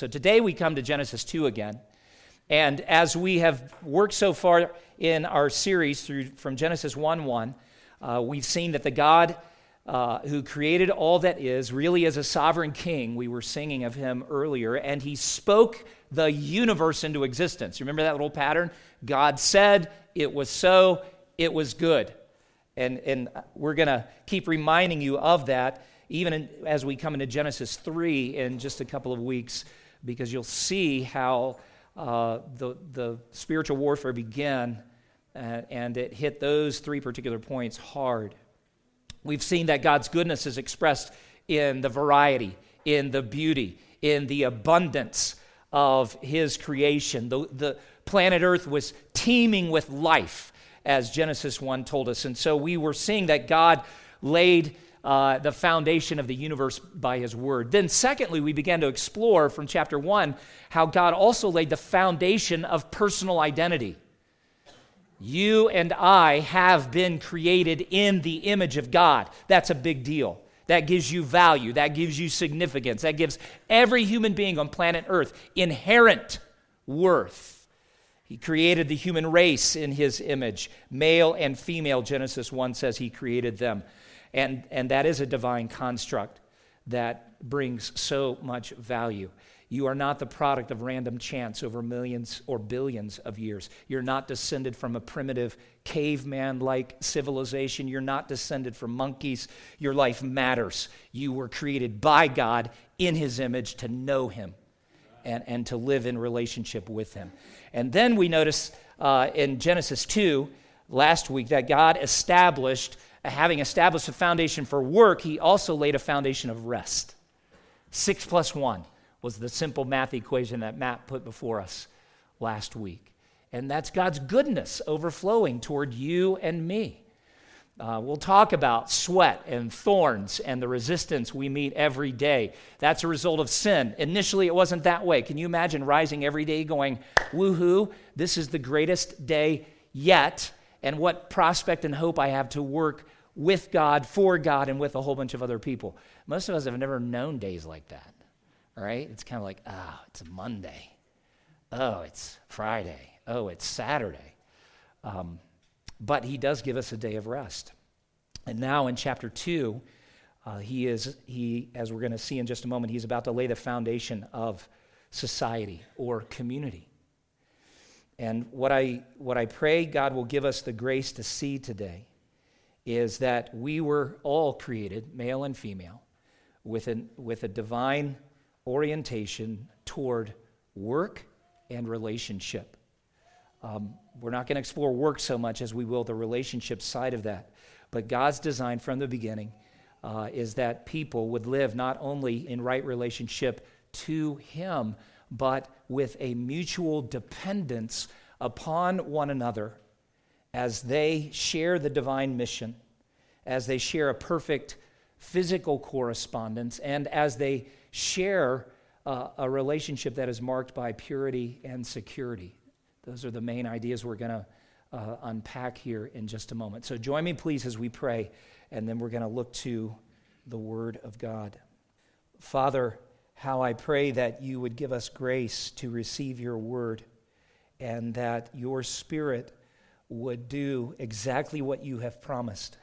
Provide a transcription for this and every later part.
So today we come to Genesis 2 again. And as we have worked so far in our series through from Genesis 1 1, uh, we've seen that the God uh, who created all that is really is a sovereign king. We were singing of him earlier, and he spoke the universe into existence. Remember that little pattern? God said, it was so, it was good. And, and we're going to keep reminding you of that even in, as we come into Genesis 3 in just a couple of weeks, because you'll see how uh, the, the spiritual warfare began uh, and it hit those three particular points hard. We've seen that God's goodness is expressed in the variety, in the beauty, in the abundance of His creation. The, the planet Earth was teeming with life, as Genesis 1 told us. And so we were seeing that God laid uh, the foundation of the universe by his word. Then, secondly, we began to explore from chapter 1 how God also laid the foundation of personal identity. You and I have been created in the image of God. That's a big deal. That gives you value, that gives you significance, that gives every human being on planet Earth inherent worth. He created the human race in his image. Male and female, Genesis 1 says he created them. And, and that is a divine construct that brings so much value. You are not the product of random chance over millions or billions of years. You're not descended from a primitive caveman like civilization. You're not descended from monkeys. Your life matters. You were created by God in His image to know Him and, and to live in relationship with Him. And then we notice uh, in Genesis 2 last week that God established having established a foundation for work, he also laid a foundation of rest. Six plus one was the simple math equation that Matt put before us last week. And that's God's goodness overflowing toward you and me. Uh, we'll talk about sweat and thorns and the resistance we meet every day. That's a result of sin. Initially, it wasn't that way. Can you imagine rising every day going, woohoo, this is the greatest day yet? and what prospect and hope I have to work with God, for God, and with a whole bunch of other people. Most of us have never known days like that, right? It's kind of like, oh, it's Monday. Oh, it's Friday. Oh, it's Saturday. Um, but he does give us a day of rest. And now in chapter 2, uh, he is, he, as we're going to see in just a moment, he's about to lay the foundation of society or community. And what I, what I pray God will give us the grace to see today is that we were all created, male and female, with, an, with a divine orientation toward work and relationship. Um, we're not going to explore work so much as we will the relationship side of that. But God's design from the beginning uh, is that people would live not only in right relationship to Him, but with a mutual dependence upon one another as they share the divine mission, as they share a perfect physical correspondence, and as they share uh, a relationship that is marked by purity and security. Those are the main ideas we're going to uh, unpack here in just a moment. So join me, please, as we pray, and then we're going to look to the Word of God. Father, how I pray that you would give us grace to receive your word and that your spirit would do exactly what you have promised.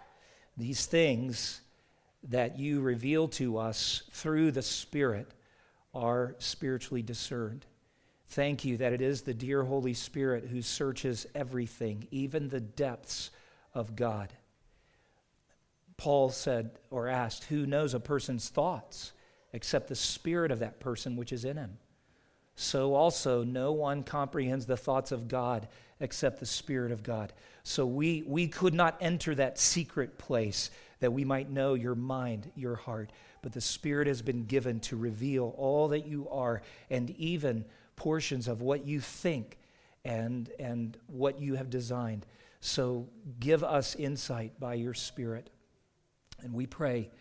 These things that you reveal to us through the Spirit are spiritually discerned. Thank you that it is the dear Holy Spirit who searches everything, even the depths of God. Paul said or asked, Who knows a person's thoughts? except the spirit of that person which is in him. So also, no one comprehends the thoughts of God except the Spirit of God. So we, we could not enter that secret place that we might know your mind, your heart. But the Spirit has been given to reveal all that you are and even portions of what you think and, and what you have designed. So give us insight by your Spirit. And we pray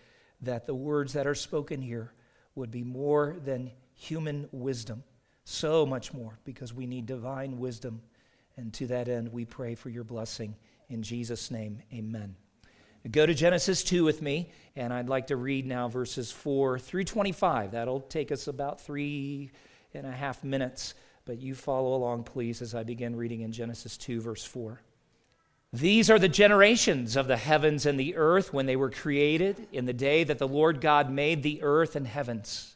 that the words that are spoken here would be more than human wisdom, so much more, because we need divine wisdom. And to that end, we pray for your blessing. In Jesus' name, amen. Go to Genesis 2 with me, and I'd like to read now verses 4 through 25. That'll take us about three and a half minutes, but you follow along, please, as I begin reading in Genesis 2, verse 4. These are the generations of the heavens and the earth when they were created in the day that the Lord God made the earth and heavens.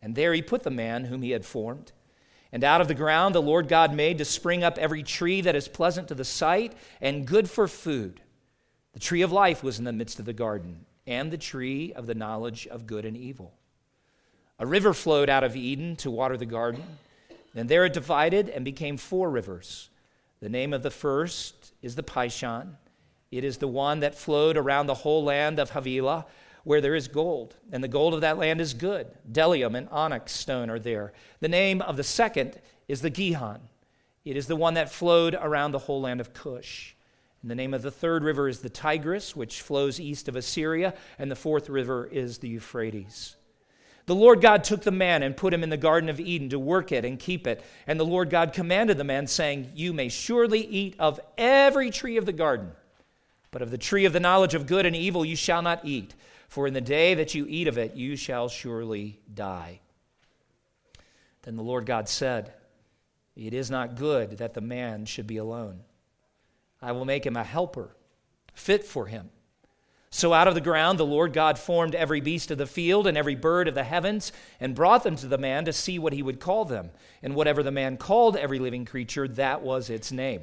and there he put the man whom he had formed. And out of the ground the Lord God made to spring up every tree that is pleasant to the sight and good for food. The tree of life was in the midst of the garden, and the tree of the knowledge of good and evil. A river flowed out of Eden to water the garden, and there it divided and became four rivers. The name of the first is the Pishon. It is the one that flowed around the whole land of Havilah, where there is gold, and the gold of that land is good. Bdellium and onyx stone are there. The name of the second is the Gihon. It is the one that flowed around the whole land of Cush. And the name of the third river is the Tigris, which flows east of Assyria, and the fourth river is the Euphrates. The Lord God took the man and put him in the Garden of Eden to work it and keep it. And the Lord God commanded the man, saying, You may surely eat of every tree of the garden, but of the tree of the knowledge of good and evil you shall not eat, for in the day that you eat of it you shall surely die. Then the Lord God said, It is not good that the man should be alone. I will make him a helper fit for him. So out of the ground the Lord God formed every beast of the field and every bird of the heavens and brought them to the man to see what he would call them. And whatever the man called every living creature, that was its name.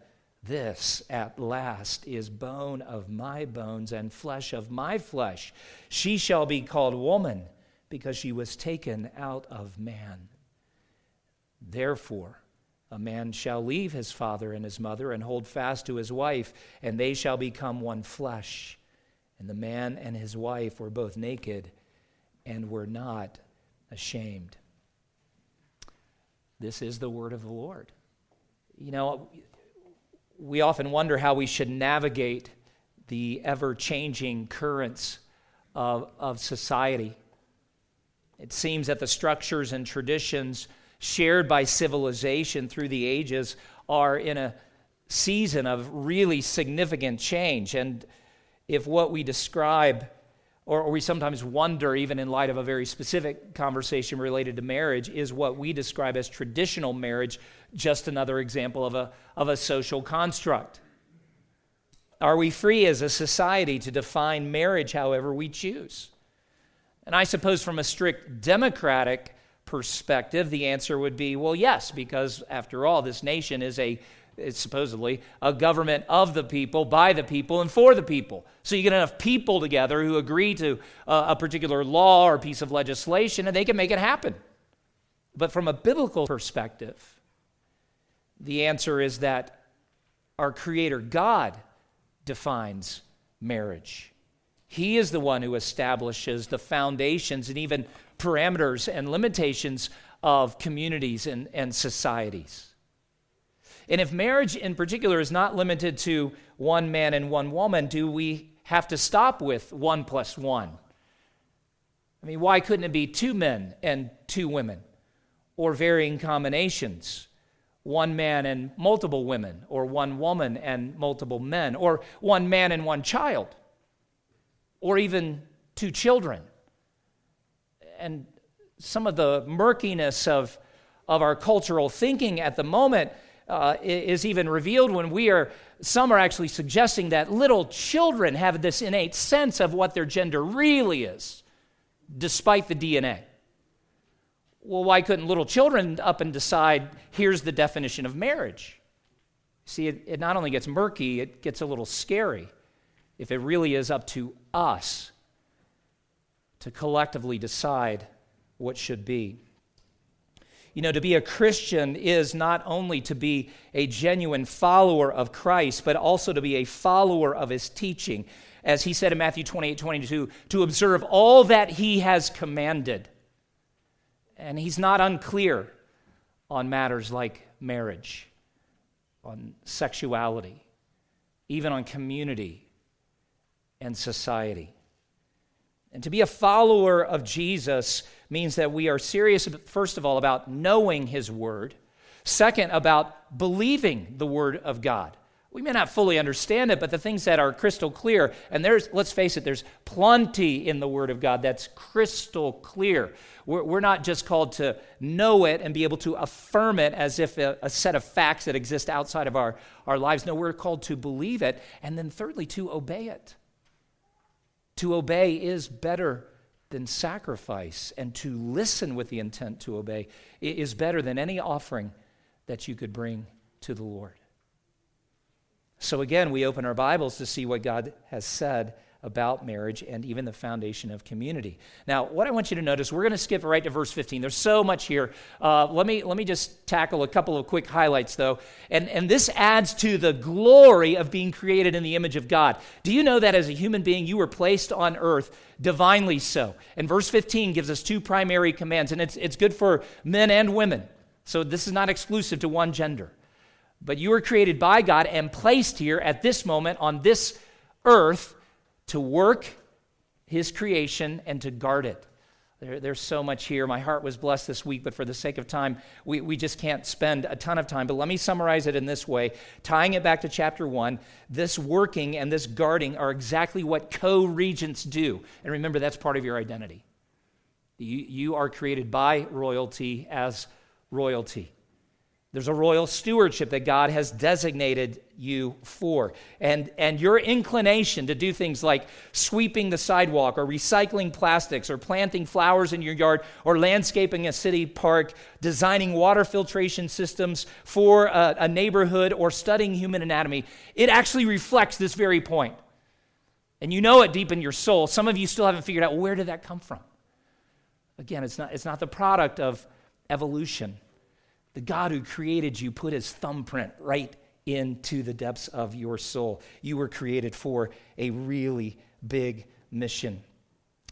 This at last is bone of my bones and flesh of my flesh. She shall be called woman because she was taken out of man. Therefore, a man shall leave his father and his mother and hold fast to his wife, and they shall become one flesh. And the man and his wife were both naked and were not ashamed. This is the word of the Lord. You know, we often wonder how we should navigate the ever changing currents of, of society. It seems that the structures and traditions shared by civilization through the ages are in a season of really significant change. And if what we describe, or, or, we sometimes wonder, even in light of a very specific conversation related to marriage, is what we describe as traditional marriage just another example of a, of a social construct? Are we free as a society to define marriage however we choose? And I suppose from a strict democratic perspective, the answer would be well, yes, because after all, this nation is a it's supposedly a government of the people, by the people, and for the people. So you get enough people together who agree to a, a particular law or piece of legislation, and they can make it happen. But from a biblical perspective, the answer is that our Creator God defines marriage. He is the one who establishes the foundations and even parameters and limitations of communities and, and societies. And if marriage in particular is not limited to one man and one woman, do we have to stop with one plus one? I mean, why couldn't it be two men and two women? Or varying combinations? One man and multiple women, or one woman and multiple men, or one man and one child, or even two children. And some of the murkiness of, of our cultural thinking at the moment uh, is even revealed when we are, some are actually suggesting that little children have this innate sense of what their gender really is, despite the DNA. Well, why couldn't little children up and decide, here's the definition of marriage? See, it, it not only gets murky, it gets a little scary if it really is up to us to collectively decide what should be. You know, to be a Christian is not only to be a genuine follower of Christ, but also to be a follower of his teaching. As he said in Matthew 28 22, to observe all that he has commanded. And he's not unclear on matters like marriage, on sexuality, even on community and society. And to be a follower of Jesus means that we are serious, first of all, about knowing His Word, second, about believing the Word of God. We may not fully understand it, but the things that are crystal clear, and there's, let's face it, there's plenty in the Word of God that's crystal clear. We're, we're not just called to know it and be able to affirm it as if a, a set of facts that exist outside of our, our lives. No, we're called to believe it, and then thirdly, to obey it. To obey is better than sacrifice, and to listen with the intent to obey is better than any offering that you could bring to the Lord. So again, we open our Bibles to see what God has said about marriage and even the foundation of community. Now, what I want you to notice, we're going to skip right to verse 15. There's so much here. Uh, let, me, let me just tackle a couple of quick highlights, though. And, and this adds to the glory of being created in the image of God. Do you know that as a human being, you were placed on earth divinely so? And verse 15 gives us two primary commands, and it's, it's good for men and women. So this is not exclusive to one gender. But you were created by God and placed here at this moment on this earth to work his creation and to guard it. There, there's so much here. My heart was blessed this week, but for the sake of time, we, we just can't spend a ton of time. But let me summarize it in this way tying it back to chapter one, this working and this guarding are exactly what co regents do. And remember, that's part of your identity. You, you are created by royalty as royalty. There's a royal stewardship that God has designated you for. And, and your inclination to do things like sweeping the sidewalk or recycling plastics or planting flowers in your yard or landscaping a city park, designing water filtration systems for a, a neighborhood or studying human anatomy, it actually reflects this very point. And you know it deep in your soul. Some of you still haven't figured out where did that come from? Again, it's not, it's not the product of evolution. The God who created you put his thumbprint right into the depths of your soul. You were created for a really big mission.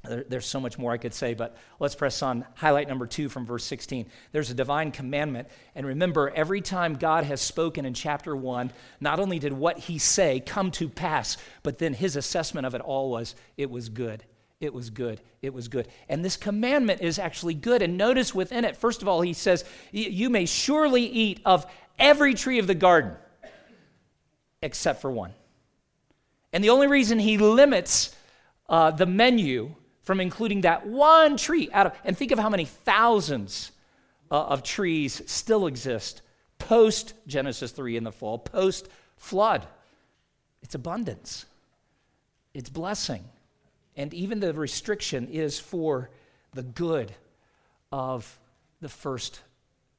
There, there's so much more I could say, but let's press on. Highlight number two from verse 16. There's a divine commandment. And remember, every time God has spoken in chapter one, not only did what he say come to pass, but then his assessment of it all was it was good. It was good. It was good. And this commandment is actually good. And notice within it, first of all, he says, You may surely eat of every tree of the garden except for one. And the only reason he limits uh, the menu from including that one tree out of, and think of how many thousands uh, of trees still exist post Genesis 3 in the fall, post flood. It's abundance, it's blessing. And even the restriction is for the good of the first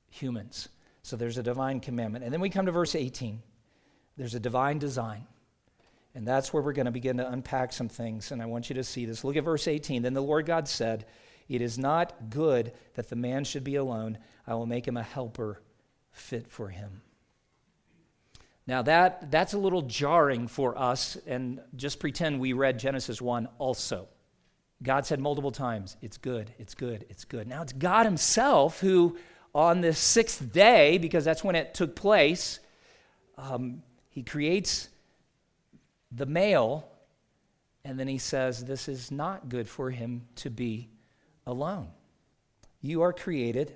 humans. So there's a divine commandment. And then we come to verse 18. There's a divine design. And that's where we're going to begin to unpack some things. And I want you to see this. Look at verse 18. Then the Lord God said, It is not good that the man should be alone. I will make him a helper fit for him. Now, that, that's a little jarring for us, and just pretend we read Genesis 1 also. God said multiple times, It's good, it's good, it's good. Now, it's God Himself who, on the sixth day, because that's when it took place, um, He creates the male, and then He says, This is not good for him to be alone. You are created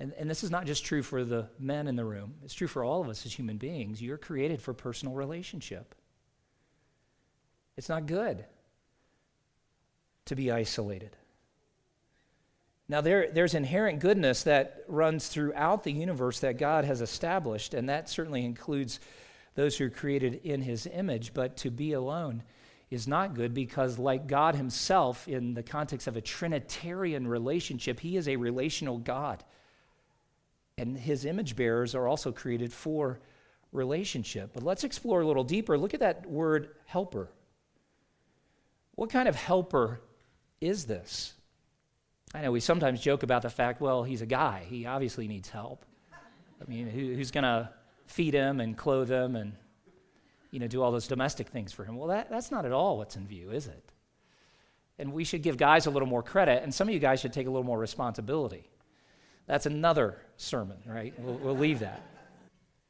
and, and this is not just true for the men in the room, it's true for all of us as human beings. You're created for personal relationship. It's not good to be isolated. Now, there, there's inherent goodness that runs throughout the universe that God has established, and that certainly includes those who are created in his image. But to be alone is not good because, like God himself, in the context of a Trinitarian relationship, he is a relational God. And his image bearers are also created for relationship. But let's explore a little deeper. Look at that word helper. What kind of helper is this? I know we sometimes joke about the fact, well, he's a guy. He obviously needs help. I mean, who, who's going to feed him and clothe him and, you know, do all those domestic things for him? Well, that, that's not at all what's in view, is it? And we should give guys a little more credit, and some of you guys should take a little more responsibility. That's another sermon, right? We'll, we'll leave that.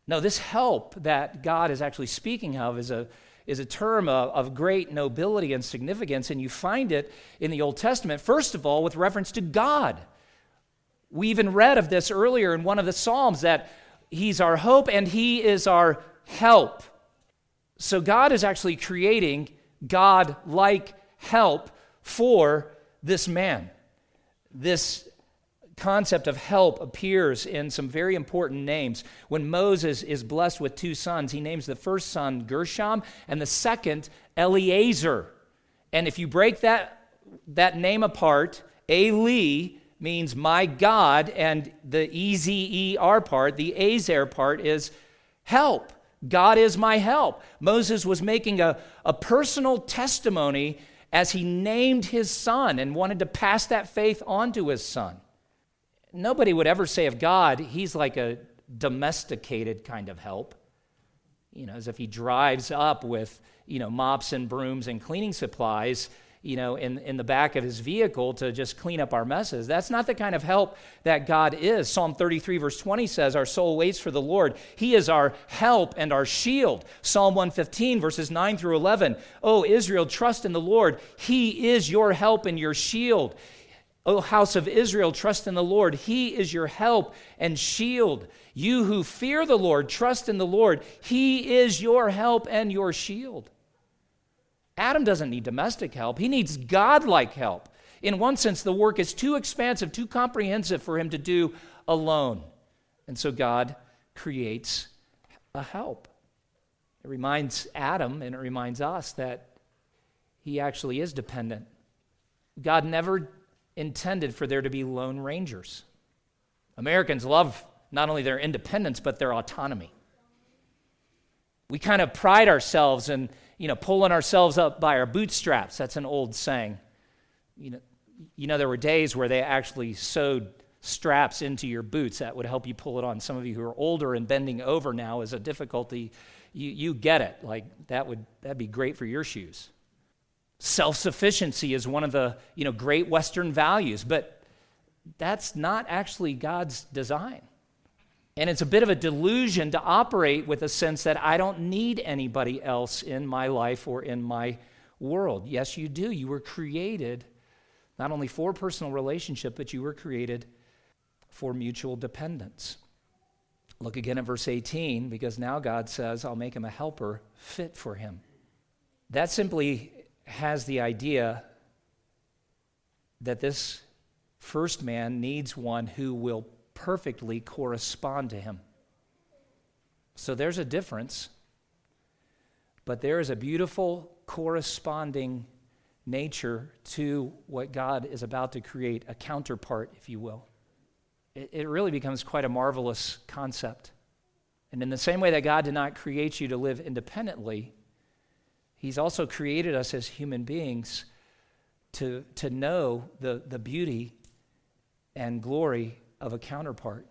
No, this help that God is actually speaking of is a, is a term of, of, great nobility and significance, and you find it in the Old Testament, first of all, with reference to God. We even read of this earlier in one of the Psalms that He's our hope and He is our help. So God is actually creating God like help for this man. This concept of help appears in some very important names. When Moses is blessed with two sons, he names the first son Gershom and the second Eliezer. And if you break that, that name apart, Eli means my God, and the E Z E R part, the Ezer part, is help. God is my help. Moses was making a, a personal testimony as he named his son and wanted to pass that faith on to his son. Nobody would ever say of God, he's like a domesticated kind of help. You know, as if he drives up with, you know, mops and brooms and cleaning supplies you know, in, in the back of his vehicle to just clean up our messes. That's not the kind of help that God is. Psalm 33, verse 20 says, Our soul waits for the Lord. He is our help and our shield. Psalm 115, verses 9 through 11. Oh, Israel, trust in the Lord. He is your help and your shield. O house of Israel, trust in the Lord. He is your help and shield. You who fear the Lord, trust in the Lord. He is your help and your shield. Adam doesn't need domestic help, he needs godlike help. In one sense, the work is too expansive, too comprehensive for him to do alone. And so God creates a help. It reminds Adam and it reminds us that he actually is dependent. God never intended for there to be lone rangers. Americans love not only their independence, but their autonomy. We kind of pride ourselves in you know, pulling ourselves up by our bootstraps. That's an old saying. You know, you know, there were days where they actually sewed straps into your boots that would help you pull it on. Some of you who are older and bending over now is a difficulty. You, you get it. Like that would that'd be great for your shoes. Self-sufficiency is one of the you know great Western values, but that's not actually God's design. And it's a bit of a delusion to operate with a sense that I don't need anybody else in my life or in my world. Yes, you do. You were created not only for personal relationship, but you were created for mutual dependence. Look again at verse 18, because now God says, I'll make him a helper fit for him. That simply has the idea that this first man needs one who will perfectly correspond to him. So there's a difference, but there is a beautiful corresponding nature to what God is about to create, a counterpart, if you will. It, it really becomes quite a marvelous concept. And in the same way that God did not create you to live independently, He's also created us as human beings to, to know the, the beauty and glory of a counterpart.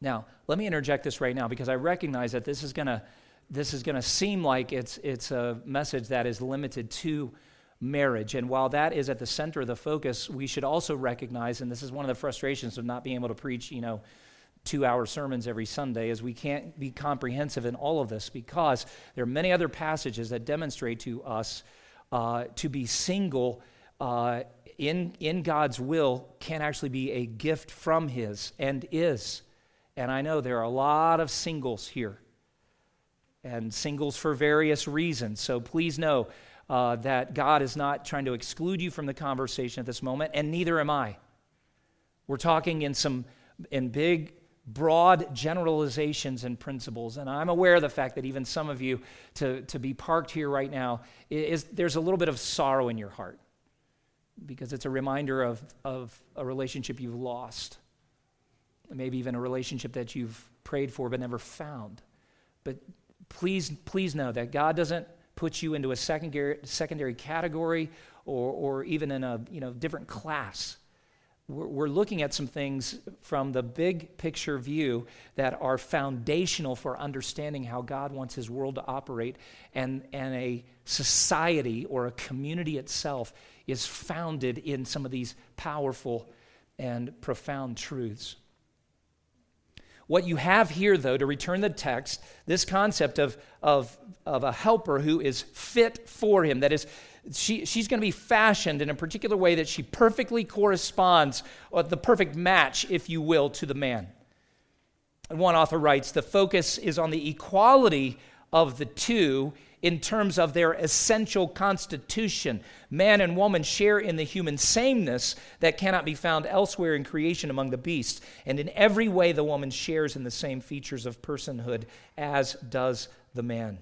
Now, let me interject this right now because I recognize that this is going to this is going to seem like it's it's a message that is limited to marriage. And while that is at the center of the focus, we should also recognize and this is one of the frustrations of not being able to preach, you know, 2-hour sermons every Sunday as we can't be comprehensive in all of this because there are many other passages that demonstrate to us uh, to be single uh, in, in God's will can actually be a gift from His and is. And I know there are a lot of singles here, and singles for various reasons. So please know uh, that God is not trying to exclude you from the conversation at this moment, and neither am I. We're talking in some in big, broad generalizations and principles, and I'm aware of the fact that even some of you to, to be parked here right now is there's a little bit of sorrow in your heart because it's a reminder of, of a relationship you've lost, maybe even a relationship that you've prayed for but never found. But please, please know that God doesn't put you into a secondary, secondary category or, or even in a you know, different class. We're, looking at some things from the big picture view that are foundational for understanding how God wants his world to operate, and, and a society or a community itself is founded in some of these powerful and profound truths. What you have here, though, to return the text, this concept of, of, of a helper who is fit for him, that is, she, she's going to be fashioned in a particular way that she perfectly corresponds, or the perfect match, if you will, to the man. And one author writes the focus is on the equality of the two in terms of their essential constitution. Man and woman share in the human sameness that cannot be found elsewhere in creation among the beasts. And in every way, the woman shares in the same features of personhood as does the man.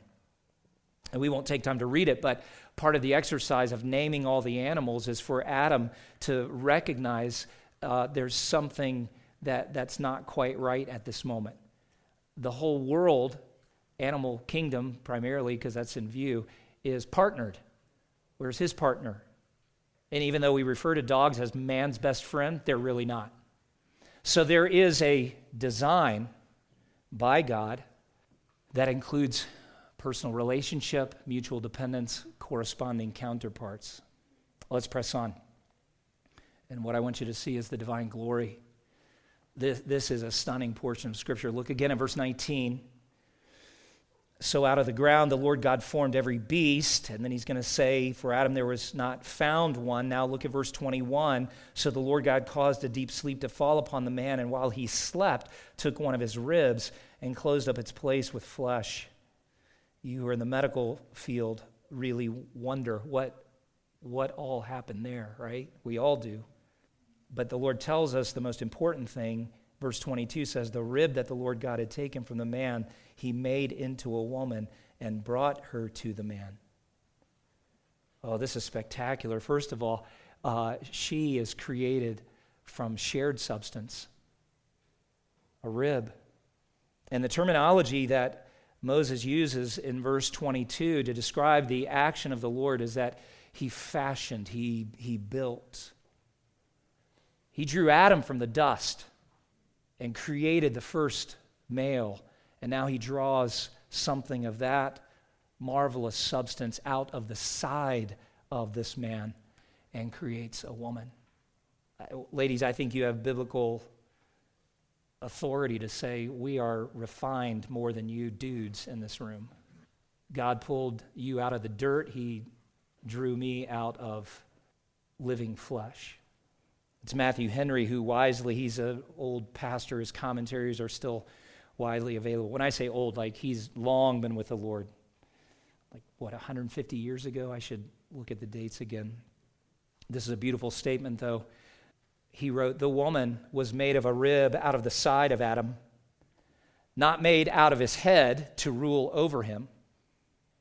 And we won't take time to read it, but part of the exercise of naming all the animals is for Adam to recognize uh, there's something that, that's not quite right at this moment. The whole world animal kingdom, primarily because that's in view, is partnered. Where's his partner? And even though we refer to dogs as man's best friend, they're really not. So there is a design by God that includes personal relationship, mutual dependence, corresponding counterparts. Let's press on. And what I want you to see is the divine glory. This, this is a stunning portion of Scripture. Look again at verse 19. So out of the ground the Lord God formed every beast. And then he's going to say, For Adam there was not found one. Now look at verse 21. So the Lord God caused a deep sleep to fall upon the man, and while he slept, took one of his ribs and closed up its place with flesh. You who are in the medical field really wonder what, what all happened there, right? We all do. But the Lord tells us the most important thing. Verse 22 says, The rib that the Lord God had taken from the man, he made into a woman and brought her to the man. Oh, this is spectacular. First of all, uh, she is created from shared substance, a rib. And the terminology that Moses uses in verse 22 to describe the action of the Lord is that he fashioned, he, he built. He drew Adam from the dust and created the first male and now he draws something of that marvelous substance out of the side of this man and creates a woman. Uh, ladies, I think you have biblical authority to say we are refined more than you dudes in this room. God pulled you out of the dirt, He drew me out of living flesh. It's Matthew Henry who wisely, he's an old pastor, his commentaries are still widely available. When I say old, like he's long been with the Lord. Like, what, 150 years ago? I should look at the dates again. This is a beautiful statement, though. He wrote, The woman was made of a rib out of the side of Adam, not made out of his head to rule over him,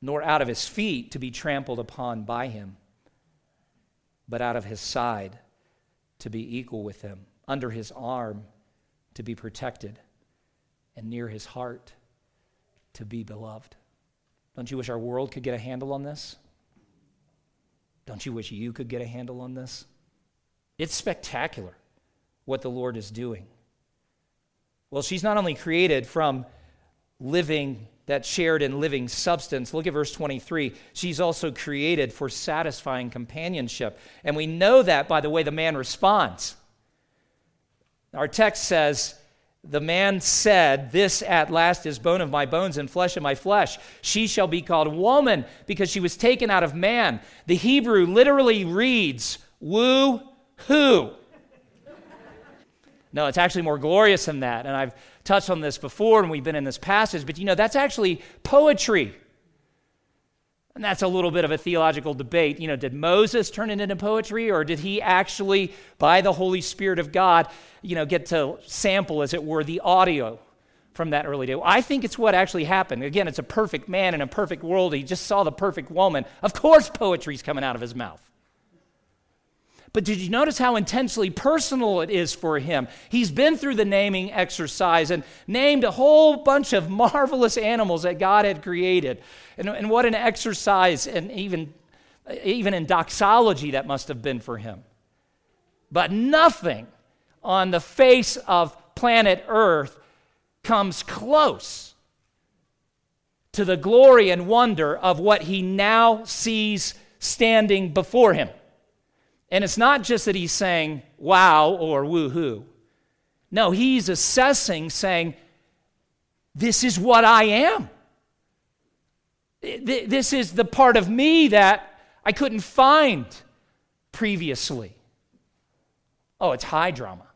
nor out of his feet to be trampled upon by him, but out of his side to be equal with him, under his arm to be protected and near his heart to be beloved. Don't you wish our world could get a handle on this? Don't you wish you could get a handle on this? It's spectacular what the Lord is doing. Well, she's not only created from living, that shared and living substance. Look at verse 23. She's also created for satisfying companionship. And we know that by the way the man responds. Our text says, the man said, This at last is bone of my bones and flesh of my flesh. She shall be called woman because she was taken out of man. The Hebrew literally reads, Woo who? No, it's actually more glorious than that. And I've touched on this before and we've been in this passage, but you know, that's actually poetry. And that's a little bit of a theological debate. You know, did Moses turn it into poetry, or did he actually, by the Holy Spirit of God, you know, get to sample, as it were, the audio from that early day? I think it's what actually happened. Again, it's a perfect man in a perfect world. He just saw the perfect woman. Of course, poetry's coming out of his mouth. But did you notice how intensely personal it is for him? He's been through the naming exercise and named a whole bunch of marvelous animals that God had created. And, and what an exercise, and even, even in doxology, that must have been for him. But nothing on the face of planet Earth comes close to the glory and wonder of what he now sees standing before him. And it's not just that he's saying wow or woohoo. No, he's assessing, saying, This is what I am. This is the part of me that I couldn't find previously. Oh, it's high drama.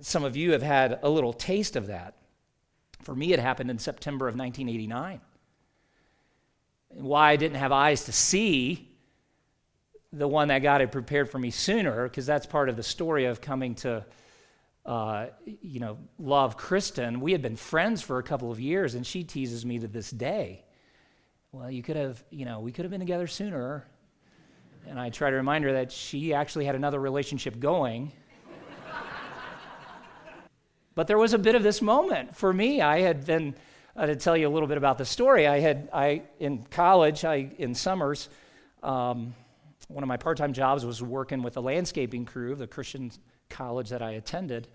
Some of you have had a little taste of that. For me, it happened in September of 1989. Why I didn't have eyes to see the one that God had prepared for me sooner, because that's part of the story of coming to, uh, you know, love Kristen. We had been friends for a couple of years, and she teases me to this day. Well, you could have, you know, we could have been together sooner. And I try to remind her that she actually had another relationship going. but there was a bit of this moment for me. I had been, uh, to tell you a little bit about the story, I had, I, in college, I, in summers, um, one of my part time jobs was working with the landscaping crew of the Christian college that I attended.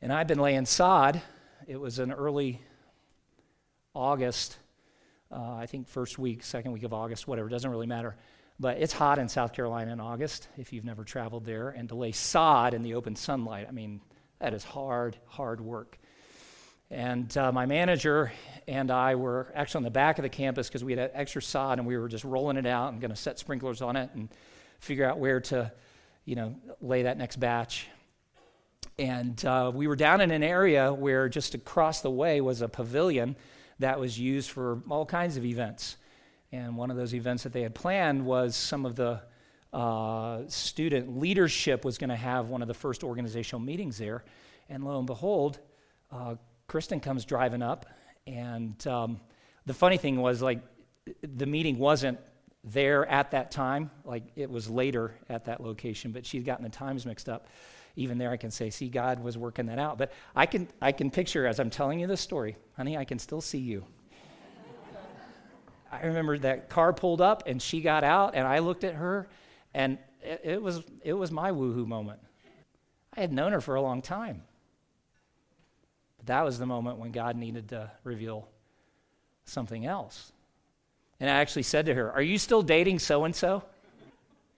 And I'd been laying sod. It was an early August, uh, I think first week, second week of August, whatever, doesn't really matter. But it's hot in South Carolina in August if you've never traveled there. And to lay sod in the open sunlight, I mean, that is hard, hard work. And uh, my manager and I were actually on the back of the campus because we had extra sod and we were just rolling it out and going to set sprinklers on it and figure out where to, you know, lay that next batch. And uh, we were down in an area where just across the way was a pavilion that was used for all kinds of events. And one of those events that they had planned was some of the uh, student leadership was going to have one of the first organizational meetings there. And lo and behold, uh, Kristen comes driving up, and um, the funny thing was, like, the meeting wasn't there at that time. Like, it was later at that location, but she'd gotten the times mixed up. Even there, I can say, see, God was working that out. But I can, I can picture as I'm telling you this story, honey, I can still see you. I remember that car pulled up and she got out, and I looked at her, and it, it was, it was my woohoo moment. I had known her for a long time. But that was the moment when God needed to reveal something else. And I actually said to her, Are you still dating so and so?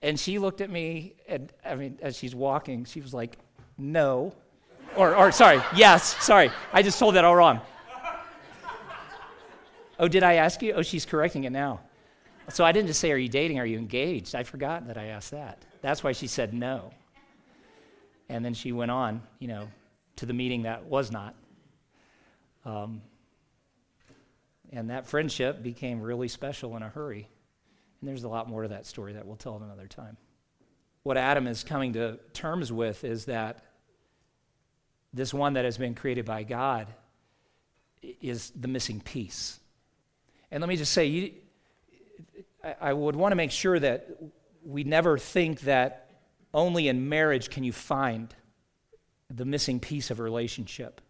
And she looked at me, and I mean, as she's walking, she was like, No. Or, or sorry, yes, sorry. I just told that all wrong. Oh, did I ask you? Oh, she's correcting it now. So I didn't just say, Are you dating? Are you engaged? I forgot that I asked that. That's why she said no. And then she went on, you know, to the meeting that was not. Um, and that friendship became really special in a hurry. And there's a lot more to that story that we'll tell another time. What Adam is coming to terms with is that this one that has been created by God is the missing piece. And let me just say, you, I, I would want to make sure that we never think that only in marriage can you find the missing piece of relationship.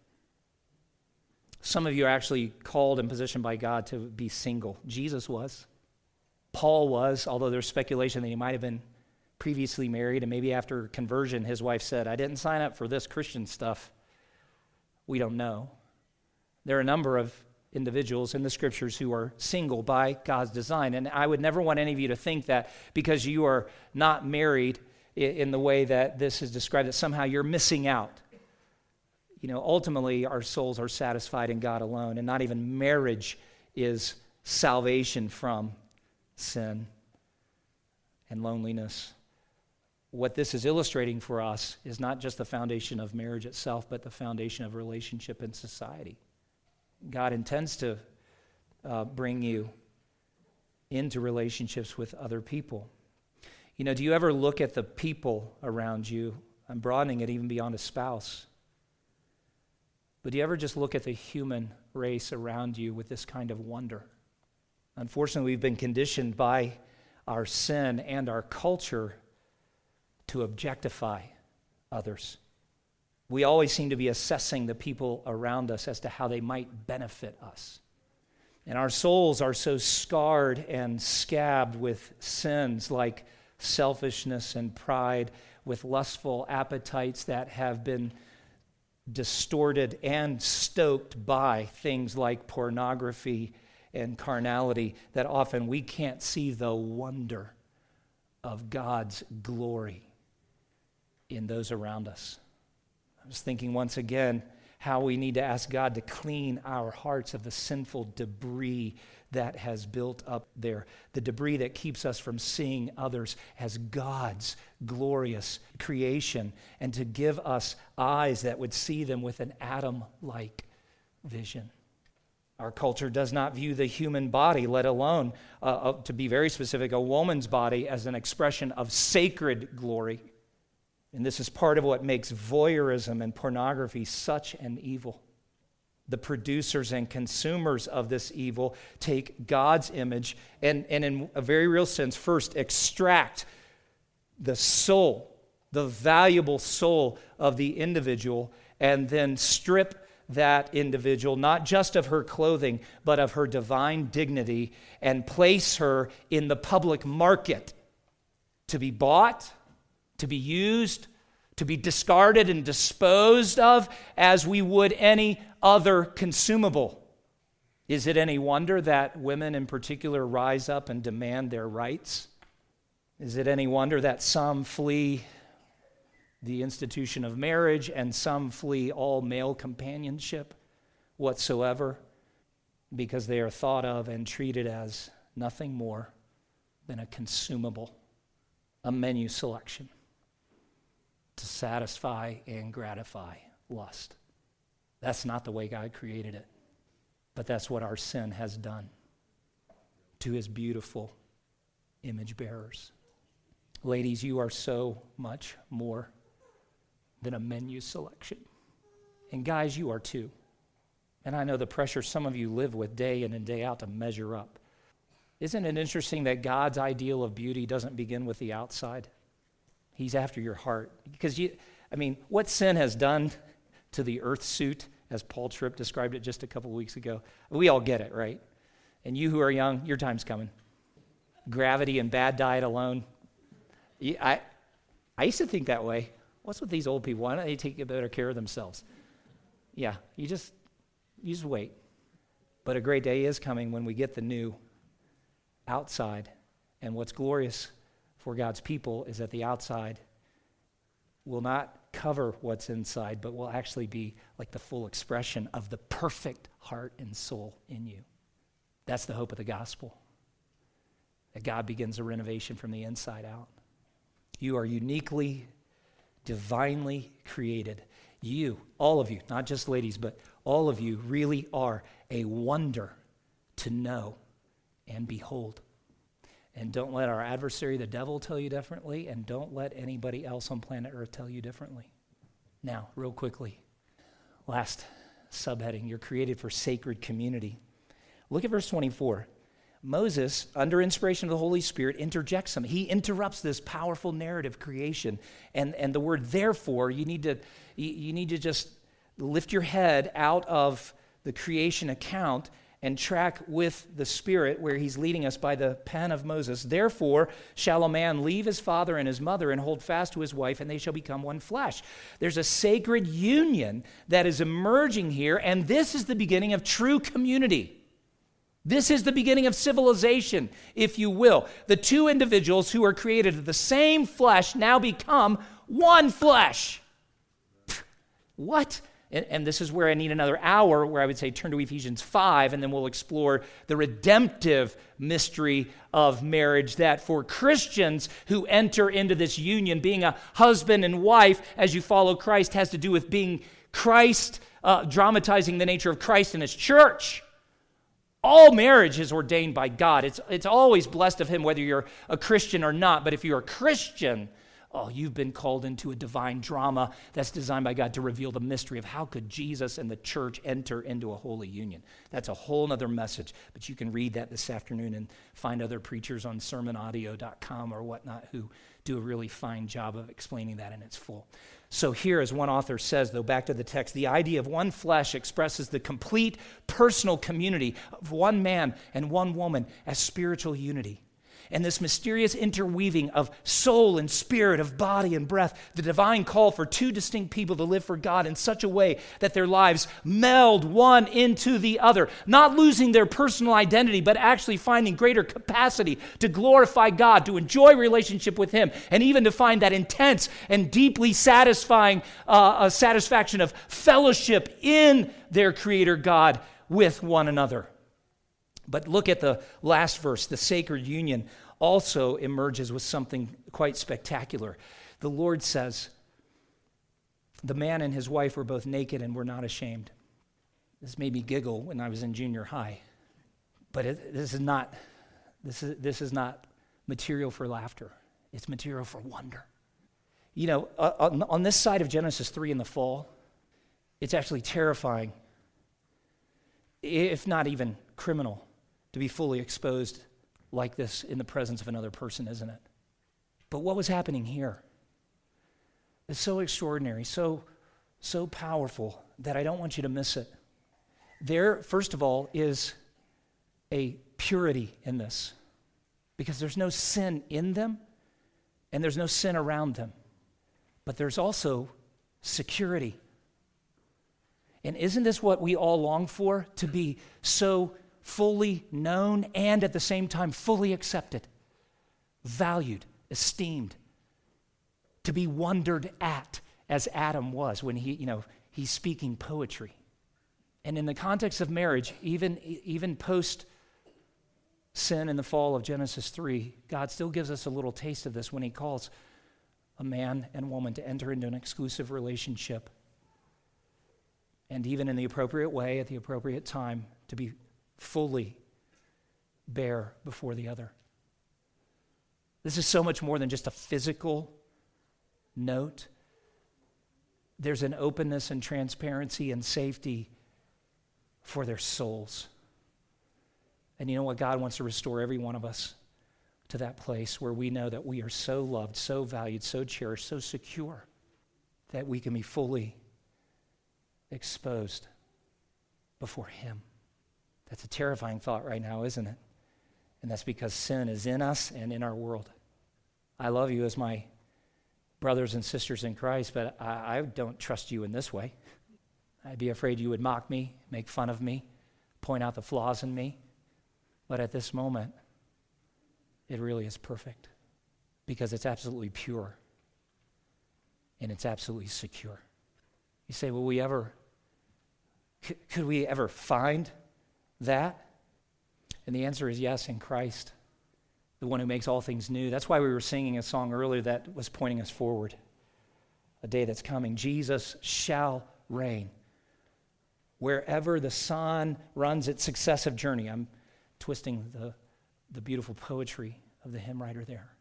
Some of you are actually called and positioned by God to be single. Jesus was. Paul was, although there's speculation that he might have been previously married, and maybe after conversion, his wife said, I didn't sign up for this Christian stuff. We don't know. There are a number of individuals in the scriptures who are single by God's design. And I would never want any of you to think that because you are not married in the way that this is described, that somehow you're missing out you know, ultimately our souls are satisfied in God alone, and not even marriage is salvation from sin and loneliness. What this is illustrating for us is not just the foundation of marriage itself, but the foundation of relationship in society. God intends to uh, bring you into relationships with other people. You know, do you ever look at the people around you? I'm broadening it even beyond a spouse. But do you ever just look at the human race around you with this kind of wonder? Unfortunately, we've been conditioned by our sin and our culture to objectify others. We always seem to be assessing the people around us as to how they might benefit us. And our souls are so scarred and scabbed with sins like selfishness and pride, with lustful appetites that have been distorted and stoked by things like pornography and carnality, that often we can't see the wonder of God's glory in those around us. I was thinking once again how we need to ask God to clean our hearts of the sinful debris that has built up there, the debris that keeps us from seeing others as God's glorious creation, and to give us eyes that would see them with an Adam like vision. Our culture does not view the human body, let alone, uh, uh, to be very specific, a woman's body, as an expression of sacred glory. And this is part of what makes voyeurism and pornography such an evil. The producers and consumers of this evil take God's image and, and in a very real sense, first extract the soul, the valuable soul of the individual, and then strip that individual, not just of her clothing, but of her divine dignity, and place her in the public market to be bought to be used, to be discarded and disposed of as we would any other consumable. Is it any wonder that women in particular rise up and demand their rights? Is it any wonder that some flee the institution of marriage and some flee all male companionship whatsoever because they are thought of and treated as nothing more than a consumable, a menu selection? To satisfy and gratify lust. That's not the way God created it, but that's what our sin has done to his beautiful image bearers. Ladies, you are so much more than a menu selection. And guys, you are too. And I know the pressure some of you live with day in and day out to measure up. Isn't it interesting that God's ideal of beauty doesn't begin with the outside? He's after your heart. Because you, I mean, what sin has done to the earth suit, as Paul Tripp described it just a couple weeks ago? We all get it, right? And you who are young, your time's coming. Gravity and bad diet alone. I, I used to think that way. What's with these old people? Why don't they take better care of themselves? Yeah, you just, you just wait. But a great day is coming when we get the new outside. And what's glorious for God's people is that the outside will not cover what's inside, but will actually be like the full expression of the perfect heart and soul in you. That's the hope of the gospel. That God begins a renovation from the inside out. You are uniquely, divinely created. You, all of you, not just ladies, but all of you really are a wonder to know and behold. And don't let our adversary, the devil, tell you differently, and don't let anybody else on planet Earth tell you differently. Now, real quickly, last subheading you're created for sacred community. Look at verse 24. Moses, under inspiration of the Holy Spirit, interjects him. He interrupts this powerful narrative creation. And, and the word therefore, you need, to, you need to just lift your head out of the creation account and track with the Spirit where he's leading us by the pen of Moses. Therefore, shall a man leave his father and his mother and hold fast to his wife, and they shall become one flesh. There's a sacred union that is emerging here, and this is the beginning of true community. This is the beginning of civilization, if you will. The two individuals who are created of the same flesh now become one flesh. What? And, and, this is where I need another hour, where I would say turn to Ephesians 5, and then we'll explore the redemptive mystery of marriage. That for Christians who enter into this union, being a husband and wife as you follow Christ, has to do with being Christ, uh, dramatizing the nature of Christ in His church. All marriage is ordained by God. It's, it's always blessed of Him whether you're a Christian or not. But if you're a Christian, Oh, you've been called into a divine drama that's designed by God to reveal the mystery of how could Jesus and the church enter into a holy union. That's a whole other message, but you can read that this afternoon and find other preachers on sermonaudio.com or whatnot who do a really fine job of explaining that in its full. So, here, as one author says, though, back to the text, the idea of one flesh expresses the complete personal community of one man and one woman as spiritual unity and this mysterious interweaving of soul and spirit, of body and breath, the divine call for two distinct people to live for God in such a way that their lives meld one into the other, not losing their personal identity, but actually finding greater capacity to glorify God, to enjoy relationship with Him, and even to find that intense and deeply satisfying uh, satisfaction of fellowship in their Creator God with one another. But look at the last verse. The sacred union also emerges with something quite spectacular. The Lord says, The man and his wife were both naked and were not ashamed. This made me giggle when I was in junior high. But it, this, is not, this, is, this is not material for laughter, it's material for wonder. You know, uh, on, on this side of Genesis 3 in the fall, it's actually terrifying, if not even criminal to be fully exposed like this in the presence of another person, isn't it? But what was happening here is so extraordinary, so, so powerful that I don't want you to miss it. There, first of all, is a purity in this because there's no sin in them and there's no sin around them. But there's also security. And isn't this what we all long for? To be so fully known, and at the same time, fully accepted, valued, esteemed, to be wondered at, as Adam was when he, you know, he's speaking poetry. And in the context of marriage, even, even post sin and the fall of Genesis 3, God still gives us a little taste of this when he calls a man and woman to enter into an exclusive relationship. And even in the appropriate way, at the appropriate time, to be fully bare before the other. This is so much more than just a physical note. There's an openness and transparency and safety for their souls. And you know what? God wants to restore every one of us to that place where we know that we are so loved, so valued, so cherished, so secure that we can be fully exposed before Him. That's a terrifying thought right now, isn't it? And that's because sin is in us and in our world. I love you as my brothers and sisters in Christ, but I, I don't trust you in this way. I'd be afraid you would mock me, make fun of me, point out the flaws in me. But at this moment, it really is perfect because it's absolutely pure and it's absolutely secure. You say, will we ever, could we ever find that? And the answer is yes, in Christ, the one who makes all things new. That's why we were singing a song earlier that was pointing us forward. A day that's coming. Jesus shall reign. Wherever the sun runs its successive journey. I'm twisting the, the beautiful poetry of the hymn writer there.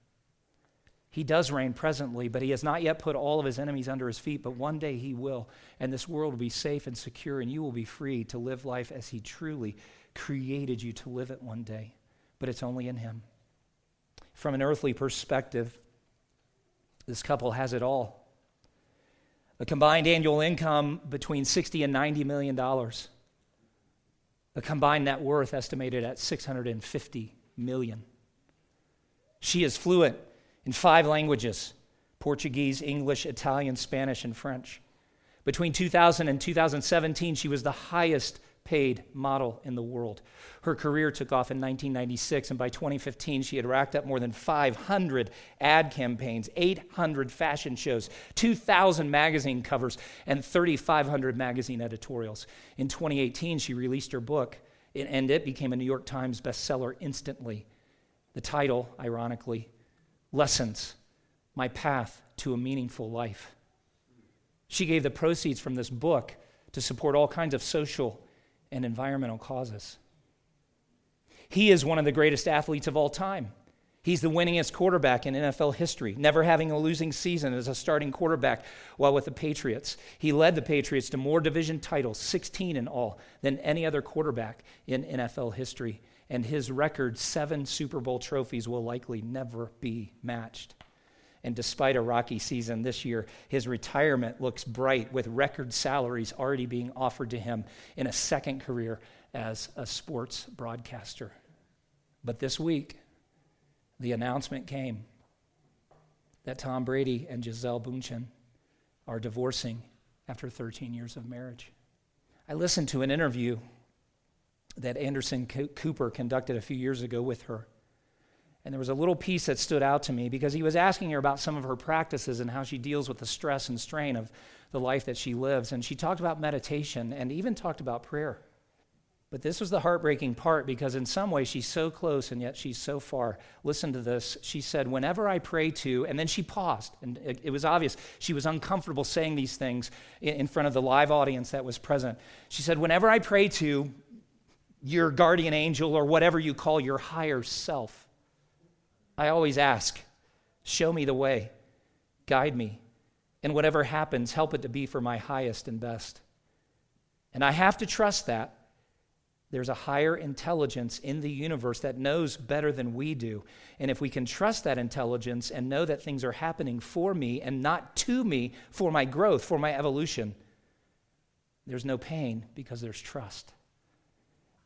He does reign presently, but he has not yet put all of his enemies under his feet, but one day he will, and this world will be safe and secure, and you will be free to live life as he truly created you to live it one day. But it's only in him. From an earthly perspective, this couple has it all. A combined annual income between 60 and 90 million dollars. A combined net worth estimated at 650 million. She is fluent in five languages Portuguese, English, Italian, Spanish, and French. Between 2000 and 2017, she was the highest paid model in the world. Her career took off in 1996, and by 2015, she had racked up more than 500 ad campaigns, 800 fashion shows, 2,000 magazine covers, and 3,500 magazine editorials. In 2018, she released her book, and it became a New York Times bestseller instantly. The title, ironically, Lessons My Path to a Meaningful Life. She gave the proceeds from this book to support all kinds of social and environmental causes. He is one of the greatest athletes of all time. He's the winningest quarterback in NFL history, never having a losing season as a starting quarterback while with the Patriots. He led the Patriots to more division titles, 16 in all, than any other quarterback in NFL history. And his record, seven Super Bowl trophies, will likely never be matched. And despite a rocky season this year, his retirement looks bright with record salaries already being offered to him in a second career as a sports broadcaster. But this week, the announcement came that Tom Brady and Gisele Bündchen are divorcing after 13 years of marriage. I listened to an interview that Anderson Cooper conducted a few years ago with her. And there was a little piece that stood out to me because he was asking her about some of her practices and how she deals with the stress and strain of the life that she lives. And she talked about meditation and even talked about prayer. But this was the heartbreaking part because, in some way, she's so close and yet she's so far. Listen to this. She said, Whenever I pray to, and then she paused, and it, it was obvious she was uncomfortable saying these things in, in front of the live audience that was present. She said, Whenever I pray to your guardian angel or whatever you call your higher self, I always ask, Show me the way, guide me, and whatever happens, help it to be for my highest and best. And I have to trust that there's a higher intelligence in the universe that knows better than we do. And if we can trust that intelligence and know that things are happening for me and not to me for my growth, for my evolution, there's no pain because there's trust.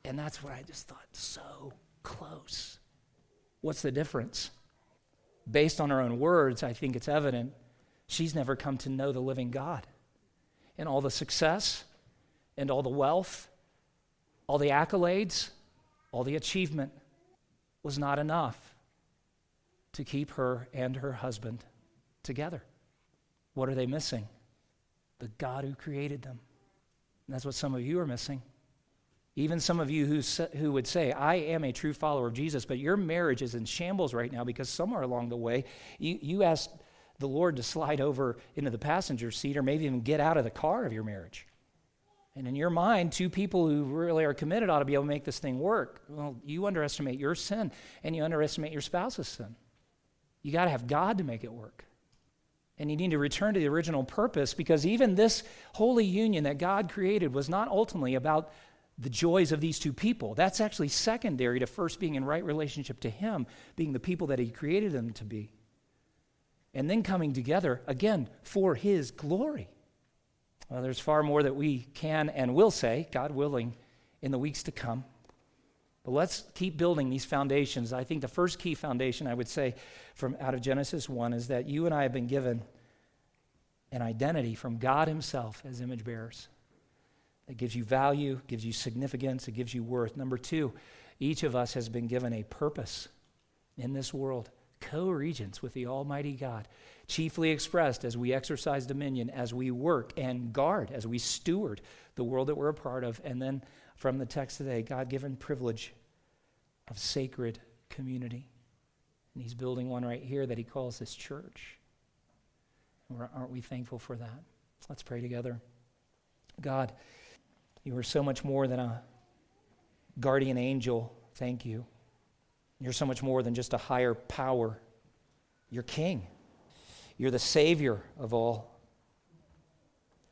And that's what I just thought so close. What's the difference? Based on her own words, I think it's evident she's never come to know the living God. And all the success and all the wealth all the accolades, all the achievement was not enough to keep her and her husband together. What are they missing? The God who created them. And that's what some of you are missing. Even some of you who, who would say, I am a true follower of Jesus, but your marriage is in shambles right now because somewhere along the way you, you asked the Lord to slide over into the passenger seat or maybe even get out of the car of your marriage. And in your mind, two people who really are committed ought to be able to make this thing work. Well, you underestimate your sin and you underestimate your spouse's sin. You got to have God to make it work. And you need to return to the original purpose because even this holy union that God created was not ultimately about the joys of these two people. That's actually secondary to first being in right relationship to Him, being the people that He created them to be. And then coming together, again, for His glory. Well, there's far more that we can and will say, God willing, in the weeks to come. But let's keep building these foundations. I think the first key foundation I would say from out of Genesis 1 is that you and I have been given an identity from God Himself as image bearers. It gives you value, gives you significance, it gives you worth. Number two, each of us has been given a purpose in this world, co regents with the Almighty God chiefly expressed as we exercise dominion, as we work and guard, as we steward the world that we're a part of. And then from the text today, God given privilege of sacred community. And He's building one right here that He calls His church. Aren't we thankful for that? Let's pray together. God, you are so much more than a guardian angel. Thank you. You're so much more than just a higher power. You're king. You're the Savior of all,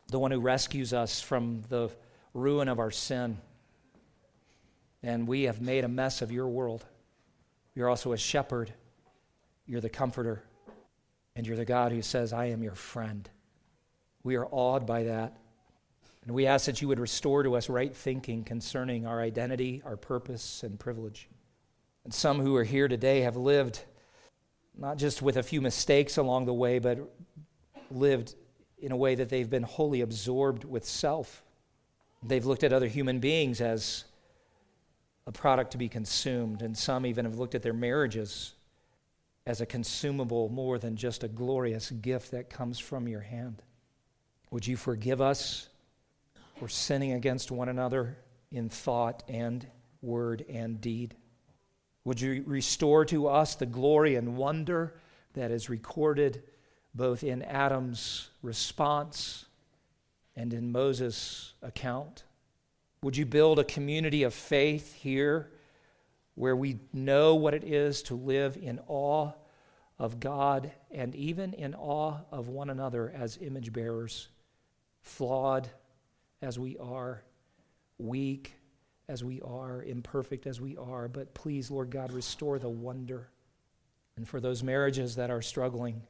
the one who rescues us from the ruin of our sin. And we have made a mess of your world. You're also a shepherd, you're the comforter, and you're the God who says, I am your friend. We are awed by that. And we ask that you would restore to us right thinking concerning our identity, our purpose, and privilege. And some who are here today have lived not just with a few mistakes along the way, but lived in a way that they've been wholly absorbed with self. They've looked at other human beings as a product to be consumed, and some even have looked at their marriages as a consumable more than just a glorious gift that comes from your hand. Would you forgive us for sinning against one another in thought and word and deed? Would you restore to us the glory and wonder that is recorded both in Adam's response and in Moses' account? Would you build a community of faith here where we know what it is to live in awe of God and even in awe of one another as image bearers, flawed as we are, weak as we are, imperfect as we are. But please, Lord God, restore the wonder. And for those marriages that are struggling,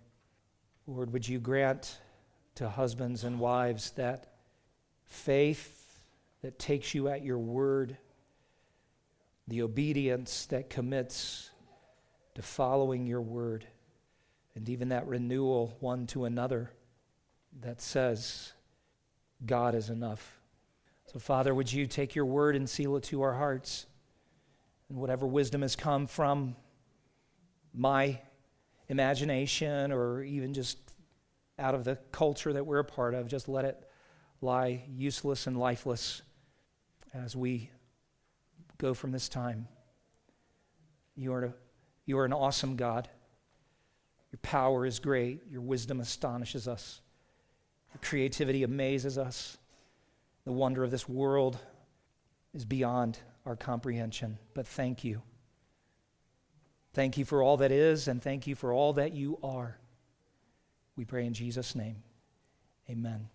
Lord, would you grant to husbands and wives that faith that takes you at your word, the obedience that commits to following your word, and even that renewal one to another that says, God is enough. So, Father, would you take your word and seal it to our hearts? And whatever wisdom has come from my imagination or even just out of the culture that we're a part of, just let it lie useless and lifeless as we go from this time. You are, a, you are an awesome God. Your power is great. Your wisdom astonishes us. Creativity amazes us. The wonder of this world is beyond our comprehension. But thank you. Thank you for all that is, and thank you for all that you are. We pray in Jesus' name. Amen.